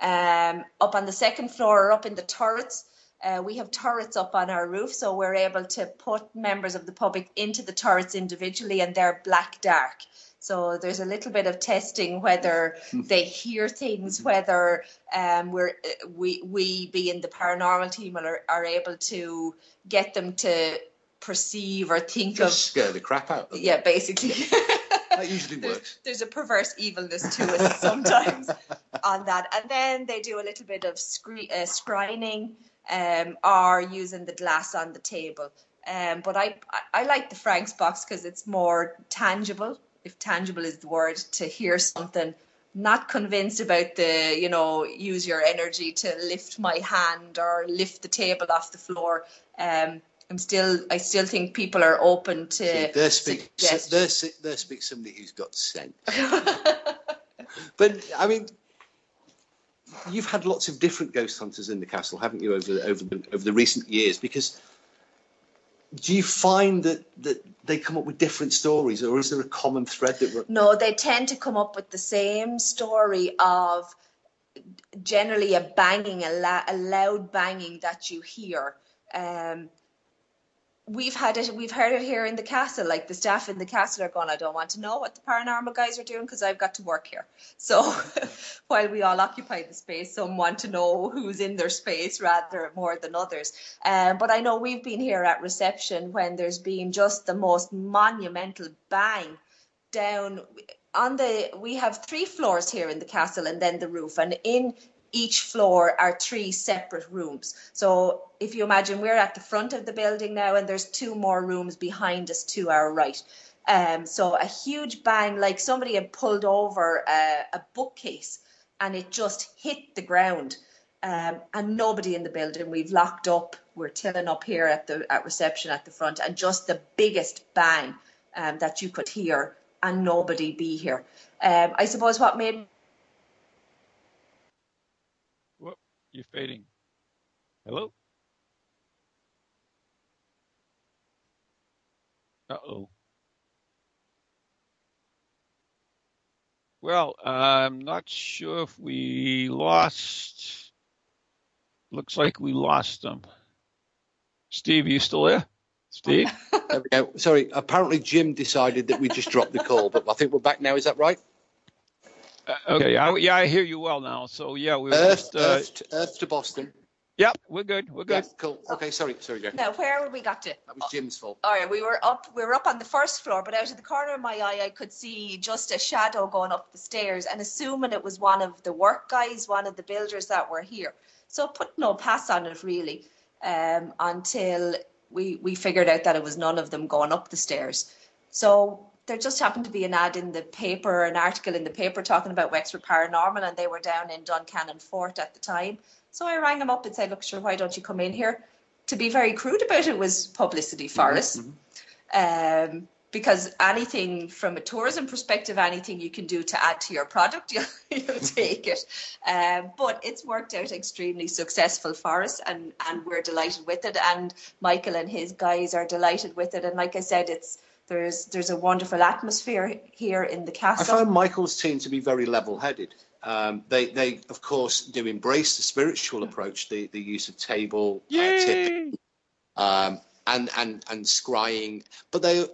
Um, up on the second floor or up in the turrets, uh, we have turrets up on our roof, so we're able to put members of the public into the turrets individually, and they're black dark. So there's a little bit of testing whether they hear things, whether um, we're we we being the paranormal team are, are able to get them to perceive or think Just of scare the crap out of them. yeah, basically. That usually there's, works. there's a perverse evilness to it sometimes on that. And then they do a little bit of scre- uh, scrying um, or using the glass on the table. Um, but I, I, like the Frank's box because it's more tangible, if tangible is the word, to hear something. Not convinced about the, you know, use your energy to lift my hand or lift the table off the floor. Um, I'm still, I still think people are open to. See, there speak suggestions. there, si- there speaks somebody who's got sense. but I mean, you've had lots of different ghost hunters in the castle, haven't you, over over the, over the recent years? Because do you find that that they come up with different stories, or is there a common thread that? No, they tend to come up with the same story of generally a banging, a, la- a loud banging that you hear. Um, we've had it, we've heard it here in the castle. Like the staff in the castle are going, I don't want to know what the paranormal guys are doing because I've got to work here. So while we all occupy the space, some want to know who's in their space rather more than others. Um, but I know we've been here at reception when there's been just the most monumental bang down on the we have three floors here in the castle and then the roof and in each floor are three separate rooms so if you imagine we're at the front of the building now and there's two more rooms behind us to our right um, so a huge bang like somebody had pulled over a, a bookcase and it just hit the ground um, and nobody in the building. We've locked up. We're tilling up here at the at reception at the front, and just the biggest bang um, that you could hear, and nobody be here. Um, I suppose what made you're fading. Hello? Uh oh. Well, I'm not sure if we lost. Looks like we lost them. Steve, you still there? Steve? Sorry, apparently Jim decided that we just dropped the call, but I think we're back now. Is that right? Uh, okay, I, yeah, I hear you well now. So yeah, we were Earth, just. Uh, Earth, to, Earth to Boston. yep, we're good. We're Yeah, good. cool. Okay, sorry, sorry, Joe. now where were we got to? That was Jim's fault. All right, we were up. We were up on the first floor, but out of the corner of my eye, I could see just a shadow going up the stairs, and assuming it was one of the work guys, one of the builders that were here. So put no pass on it really, um, until we we figured out that it was none of them going up the stairs. So there just happened to be an ad in the paper, an article in the paper talking about Wexford Paranormal, and they were down in Duncannon Fort at the time. So I rang them up and said, "Look, sure, why don't you come in here?" To be very crude about it, was publicity for us um, because anything from a tourism perspective, anything you can do to add to your product, you'll, you'll take it. Um, but it's worked out extremely successful for us, and and we're delighted with it. And Michael and his guys are delighted with it. And like I said, it's there's there's a wonderful atmosphere here in the castle. I found Michael's team to be very level-headed. Um, they, they, of course, do embrace the spiritual approach, the, the use of table, uh, tipping, um, and and and scrying, but they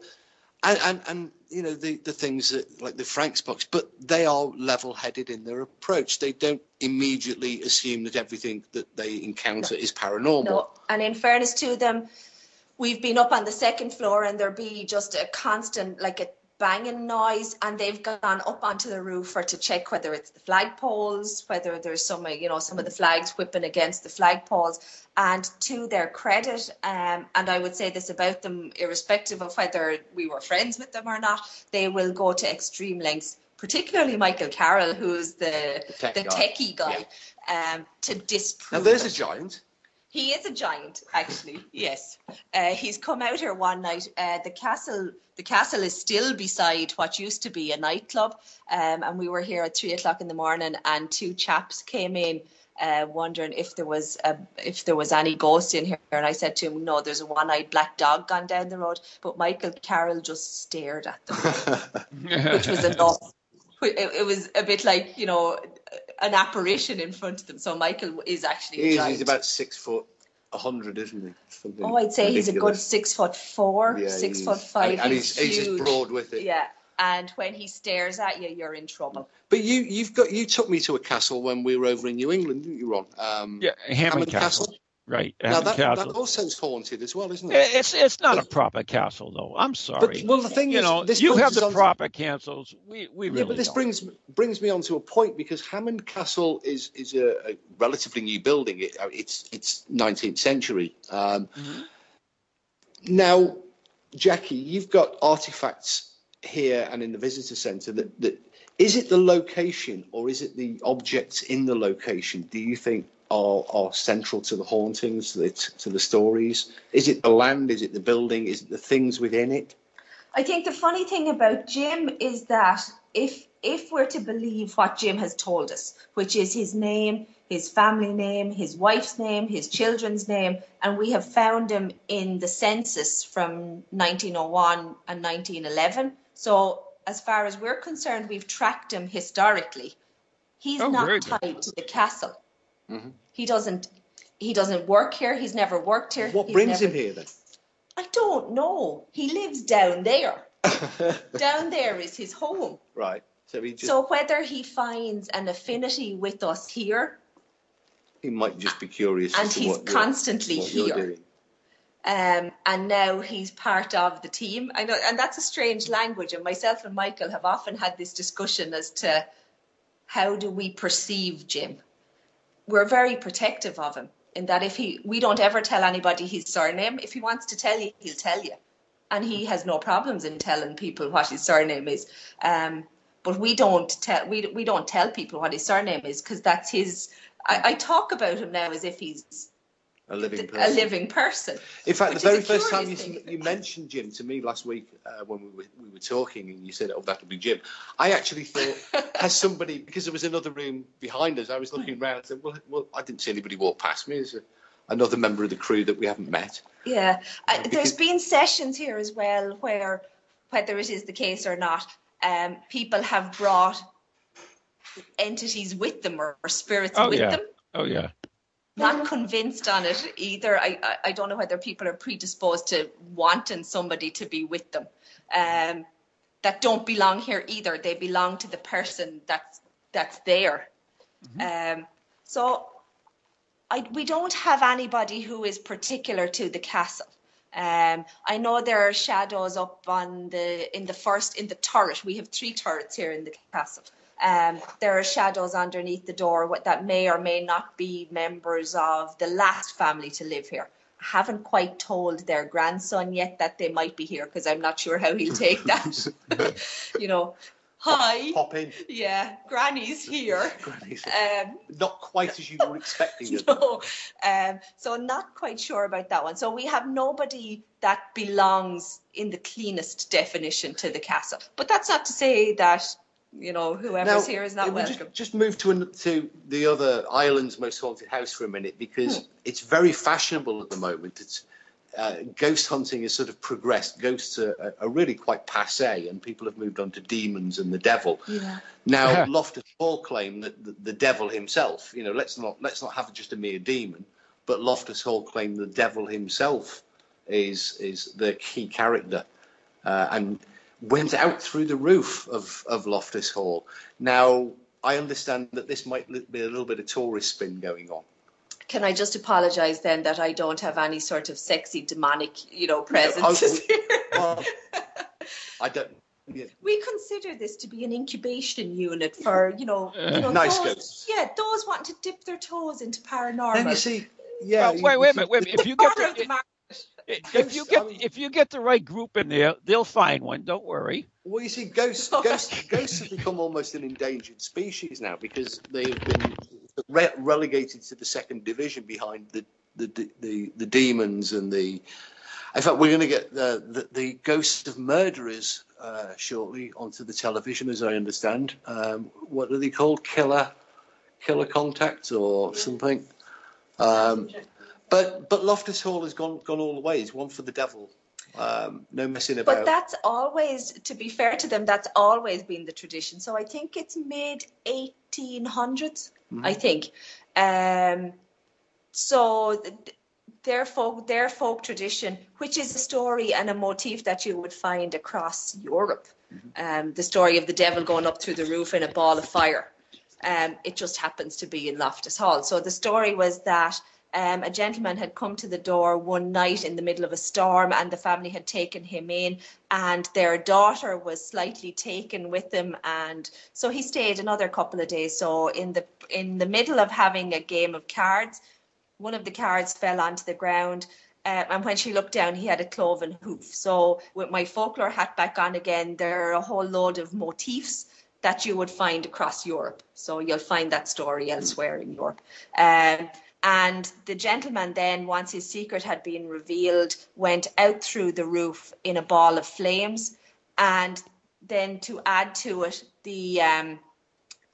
and and, and you know the the things that like the Franks box, but they are level-headed in their approach. They don't immediately assume that everything that they encounter is paranormal. No, and in fairness to them, we've been up on the second floor and there be just a constant, like a banging noise, and they've gone up onto the roof for to check whether it's the flagpoles, whether there's some, you know, some of the flags whipping against the flagpoles. And to their credit, um, and I would say this about them, irrespective of whether we were friends with them or not, they will go to extreme lengths. Particularly Michael Carroll, who's the The tech the guy. techie guy, um, to disprove Now there's a giant. He is a giant, actually. Yes, uh, he's come out here one night. Uh, the castle, the castle is still beside what used to be a nightclub, um, and we were here at three o'clock in the morning, and two chaps came in. Uh, wondering if there was a, if there was any ghost in here, and I said to him, "No, there's a one-eyed black dog gone down the road." But Michael Carroll just stared at them, which was enough. It, it was a bit like you know an apparition in front of them. So Michael is actually a He is, giant. he's about six foot, a hundred, isn't he? Something Oh, I'd say he's a good six foot four, Yeah, six foot five. And, and he's, he's, he's just broad with it. Yeah, and when he stares at you, you're in trouble. But you, you've got, you took me to a castle when we were over in New England, didn't you, Ron? Um, Yeah, Hammond, Castle. Right, Now that, that also is haunted as well, isn't it? It's it's not a proper castle though. I'm sorry. But well, the thing you is, know, this you have the on to- proper castles. We we really yeah, but this don't. brings brings me on to a point because Hammond Castle is is a, a relatively new building. It, uh, it's it's 19th century. Um, Mm-hmm. Now, Jacqui, you've got artifacts here and in the visitor centre. That, that is it the location or is it the objects in the location? Do you think are are central to the hauntings, to the, to the stories? Is it the land? Is it the building? Is it the things within it? I think the funny thing about Jim is that if if we're to believe what Jim has told us, which is his name, his family name, his wife's name, his children's name, and we have found him in the census from 1901 and 1911. So as far as we're concerned, we've tracked him historically. He's Oh, very not good. tied to the castle. Mm-hmm. He doesn't. He doesn't work here. He's never worked here. What He's brings never- him here then? I don't know. He lives down there. down there is his home. Right. So he just So whether he finds an affinity with us here, he might just be curious. And he's constantly here. um, and now he's part of the team. I know, and that's a strange language. And myself and Michael have often had this discussion as to how do we perceive Jim. We're very protective of him in that if he, we don't ever tell anybody his surname. If he wants to tell you, he'll tell you, and he has no problems in telling people what his surname is. Um, but we don't tell we we don't tell people what his surname is because that's his. I, I talk about him now as if he's A living a person. living person. In fact, the very first time you, you mentioned Jim to me last week uh, when we were, we were talking, and you said, "Oh, that'll be Jim," I actually thought, has somebody because there was another room behind us. I was looking around and said, "Well, well I didn't see anybody walk past me." There's a, another member of the crew that we haven't met. Yeah, uh, there's Because- been sessions here as well where, whether it is the case or not, um, people have brought entities with them or, or spirits Oh with yeah. them. Oh yeah. Not convinced on it either. I, I I don't know whether people are predisposed to wanting somebody to be with them. Um, that don't belong here either. They belong to the person that's that's there. Um, so I, we don't have anybody who is particular to the castle. Um, I know there are shadows up on the in the first in the turret. We have three turrets here in the castle. Um, there are shadows underneath the door what that may or may not be members of the last family to live here. I haven't quite told their grandson yet that they might be here because I'm not sure how he'll take that. you know, hi, Pop in, yeah, Granny's here. Granny's Um, not quite as you were expecting. no. Um, so not quite sure about that one. So we have nobody that belongs in the cleanest definition to the castle. But that's not to say that you know whoever's here is not we'll welcome. Just, just move to an, to the other Ireland's most haunted house for a minute because Hmm. it's very fashionable at the moment. It's uh, ghost hunting has sort of progressed. Ghosts are, are really quite passe, and people have moved on to demons and the devil. Yeah. Now, Yeah. Loftus Hall claim that the, the devil himself, you know, let's not let's not have just a mere demon, but Loftus Hall claim the devil himself is is the key character, uh, and went out through the roof of of Loftus Hall. Now I understand that this might be a little bit of tourist spin going on. Can I just apologise then that I don't have any sort of sexy demonic, you know, presence I- here? Well, I don't. yeah. we consider this to be an incubation unit for you know, you know Nice those, ghosts. yeah those wanting to dip their toes into paranormal. Then you see, yeah. Well, wait, wait a minute. Wait, a minute. If you get the, the mar- if you get if you get the right group in there, they'll find one. Don't worry. Well, you see, ghosts, ghosts, ghosts have become almost an endangered species now because they have been re- relegated to the second division behind the the the, the demons and the. In fact, we're going to get the, the the ghosts of murderers uh, shortly onto the television, as I understand. Um, what are they called? Killer, killer contact or something. Um, but but Loftus Hall has gone gone all the way. It's one for the devil. Um, no messing about. But that's always, to be fair to them, that's always been the tradition. So I think it's mid 1800s, I think. Um, so th- their folk, their folk tradition, which is a story and a motif that you would find across Europe, um, the story of the devil going up through the roof in a ball of fire. Um, it just happens to be in Loftus Hall. So the story was that um, a gentleman had come to the door one night in the middle of a storm, and the family had taken him in, and their daughter was slightly taken with them, and so he stayed another couple of days. So in the in the middle of having a game of cards, one of the cards fell onto the ground. Um, and when she looked down, he had a cloven hoof. So, with my folklore hat back on again, there are a whole load of motifs that you would find across Europe. So, you'll find that story elsewhere in Europe. Um, and the gentleman then, once his secret had been revealed, went out through the roof in a ball of flames. And then to add to it, the um,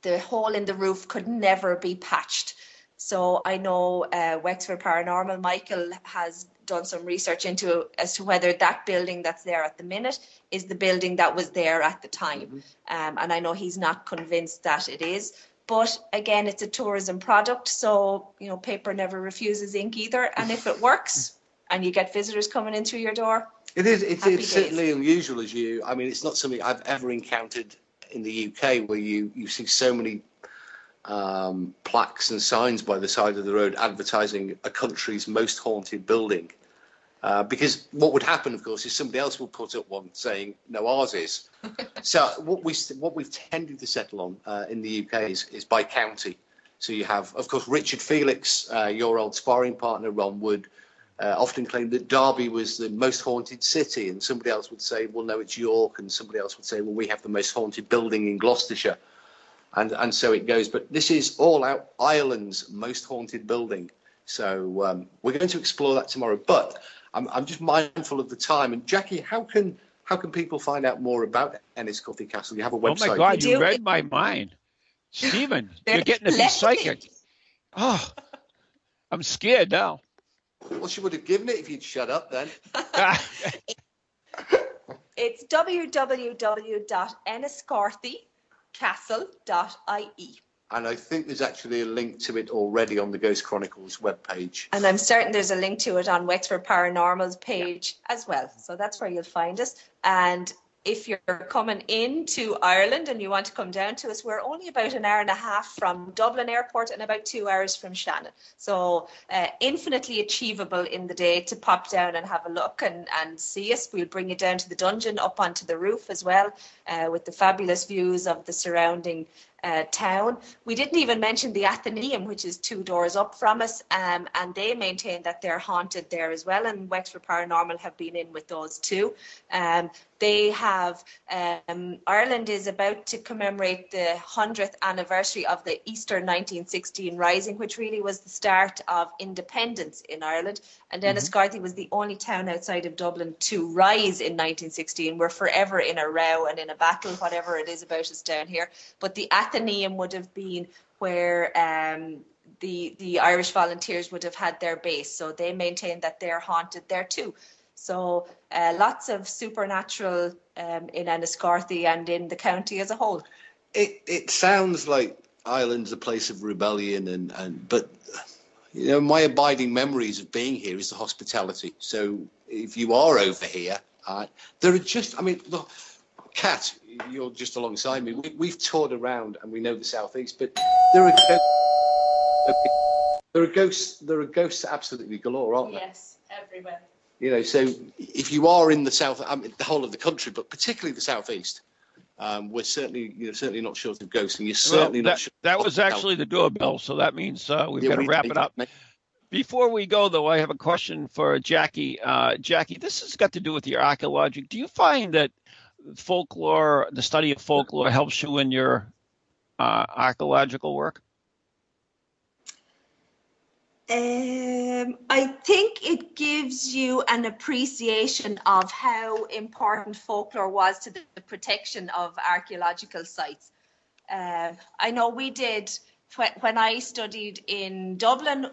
the hole in the roof could never be patched. So I know uh, Wexford Paranormal, Michael has done some research into as to whether that building that's there at the minute is the building that was there at the time. Um, and I know he's not convinced that it is. But again, it's a tourism product, so you know, paper never refuses ink either. And if it works and you get visitors coming in through your door, It is. It's, it's certainly unusual as you. I mean, it's not something I've ever encountered in the UK where you you see so many um, plaques and signs by the side of the road advertising a country's most haunted building. Uh, because what would happen, of course, is somebody else will put up one saying, "No, ours is." so what we what we've tended to settle on uh, in the UK is, is by county. So you have, of course, Richard Felix, uh, your old sparring partner, Ron Wood, uh, often claimed that Derby was the most haunted city, and somebody else would say, "Well, no, it's York," and somebody else would say, "Well, we have the most haunted building in Gloucestershire," and and so it goes. But this is all out Ireland's most haunted building, so um, we're going to explore that tomorrow. But I'm I'm just mindful of the time. And Jacqui, how can how can people find out more about Enniscorthy Castle? You have a oh website. Oh website. my God, You you read my mind, Stephen. You're getting to be psychic. Oh, I'm scared now. Well, she would have given it if you'd shut up then. it's www.enniscorthycastle.ie. And I think there's actually a link to it already on the Ghost Chronicles webpage. And I'm certain there's a link to it on Wexford Paranormal's page as well. So that's where you'll find us. And if you're coming into Ireland and you want to come down to us, we're only about an hour and a half from Dublin Airport and about two hours from Shannon. So uh, infinitely achievable in the day to pop down and have a look and, and see us. We'll bring you down to the dungeon, up onto the roof as well, uh, with the fabulous views of the surrounding uh, town. We didn't even mention the Athenaeum, which is two doors up from us, um, and they maintain that they're haunted there as well. And Wexford Paranormal have been in with those too. Um, they have um, Ireland is about to commemorate the hundredth anniversary of the Easter 1916 Rising, which really was the start of independence in Ireland. And Enniscorthy was the only town outside of Dublin to rise in 1916. We're forever in a row and in a battle, whatever it is about us down here. But the Athenaeum would have been where um, the the Irish volunteers would have had their base. So they maintain that they're haunted there too. So uh, lots of supernatural um, in Enniscorthy and in the county as a whole. It it sounds like Ireland's a place of rebellion, and, and but you know, my abiding memories of being here is the hospitality. So if you are over here, uh, there are just, I mean, look, Kat, you're just alongside me. We, we've toured around and we know the southeast, but there are ghosts, there are ghosts, there are ghosts absolutely galore, aren't there? Yes, everywhere. You know, so if you are in the south, I mean, the whole of the country, but particularly the southeast, um, we're certainly, you're certainly not short of ghosts, and you're certainly well, not that, short. that was actually the doorbell, so that means uh, we've Yeah, got to we- wrap it up. Before we go, though, I have a question for Jacqui. Uh, Jacqui, this has got to do with your archaeology. Do you find that folklore, the study of folklore, helps you in your uh, archaeological work? Um, I think it gives you an appreciation of how important folklore was to the, protection of archaeological sites. Uh, I know we did when, when I studied in Dublin.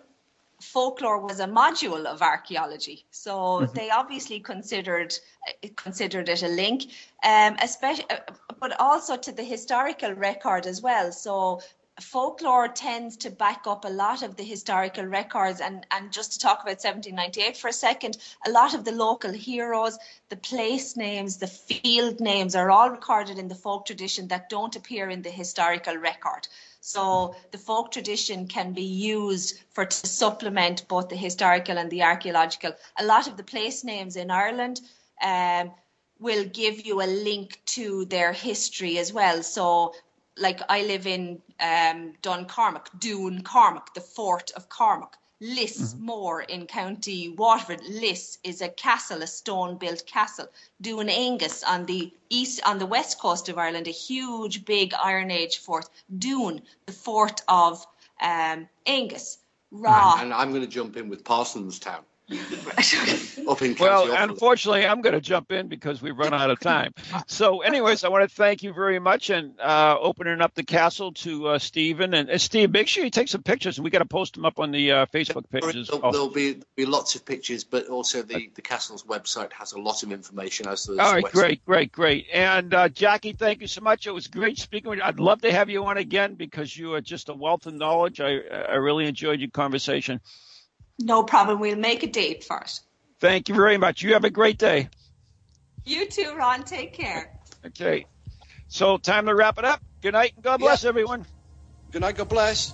Folklore was a module of archaeology, so they obviously considered considered it a link, um, especially, but also to the historical record as well. So folklore tends to back up a lot of the historical records and and just to talk about 1798 for a second a lot of the local heroes the place names the field names are all recorded in the folk tradition that don't appear in the historical record. So the folk tradition can be used for to supplement both the historical and the archaeological. A lot of the place names in ireland um, will give you a link to their history as well. So like I live in um, Duncormac, Doon Cormac, the fort of Cormac. Lismore in County Waterford. Liss is a castle, a stone-built castle. Doon Angus on the east, on the west coast of Ireland, a huge, big Iron Age fort. Doon, the fort of um, Angus. Raw. And I'm going to jump in with Parsonstown up in County Well, Offaly. unfortunately, I'm going to jump in because we've run out of time. So, anyways, I want to thank you very much and uh, opening up the castle to uh, Stephen and uh, Steve. Make sure you take some pictures, and we got to post them up on the uh, Facebook pages. There'll, there'll be, be lots of pictures, but also the, the castle's website has a lot of information as to All right, great, great, great. And uh, Jacqui, thank you so much. It was great speaking with you. I'd love to have you on again because you are just a wealth of knowledge. I, I really enjoyed your conversation. No problem. We'll make a date for it. Thank you very much. You have a great day. You too, Ron. Take care. Okay. So, time to wrap it up. Good night and God bless everyone. Good night. God bless.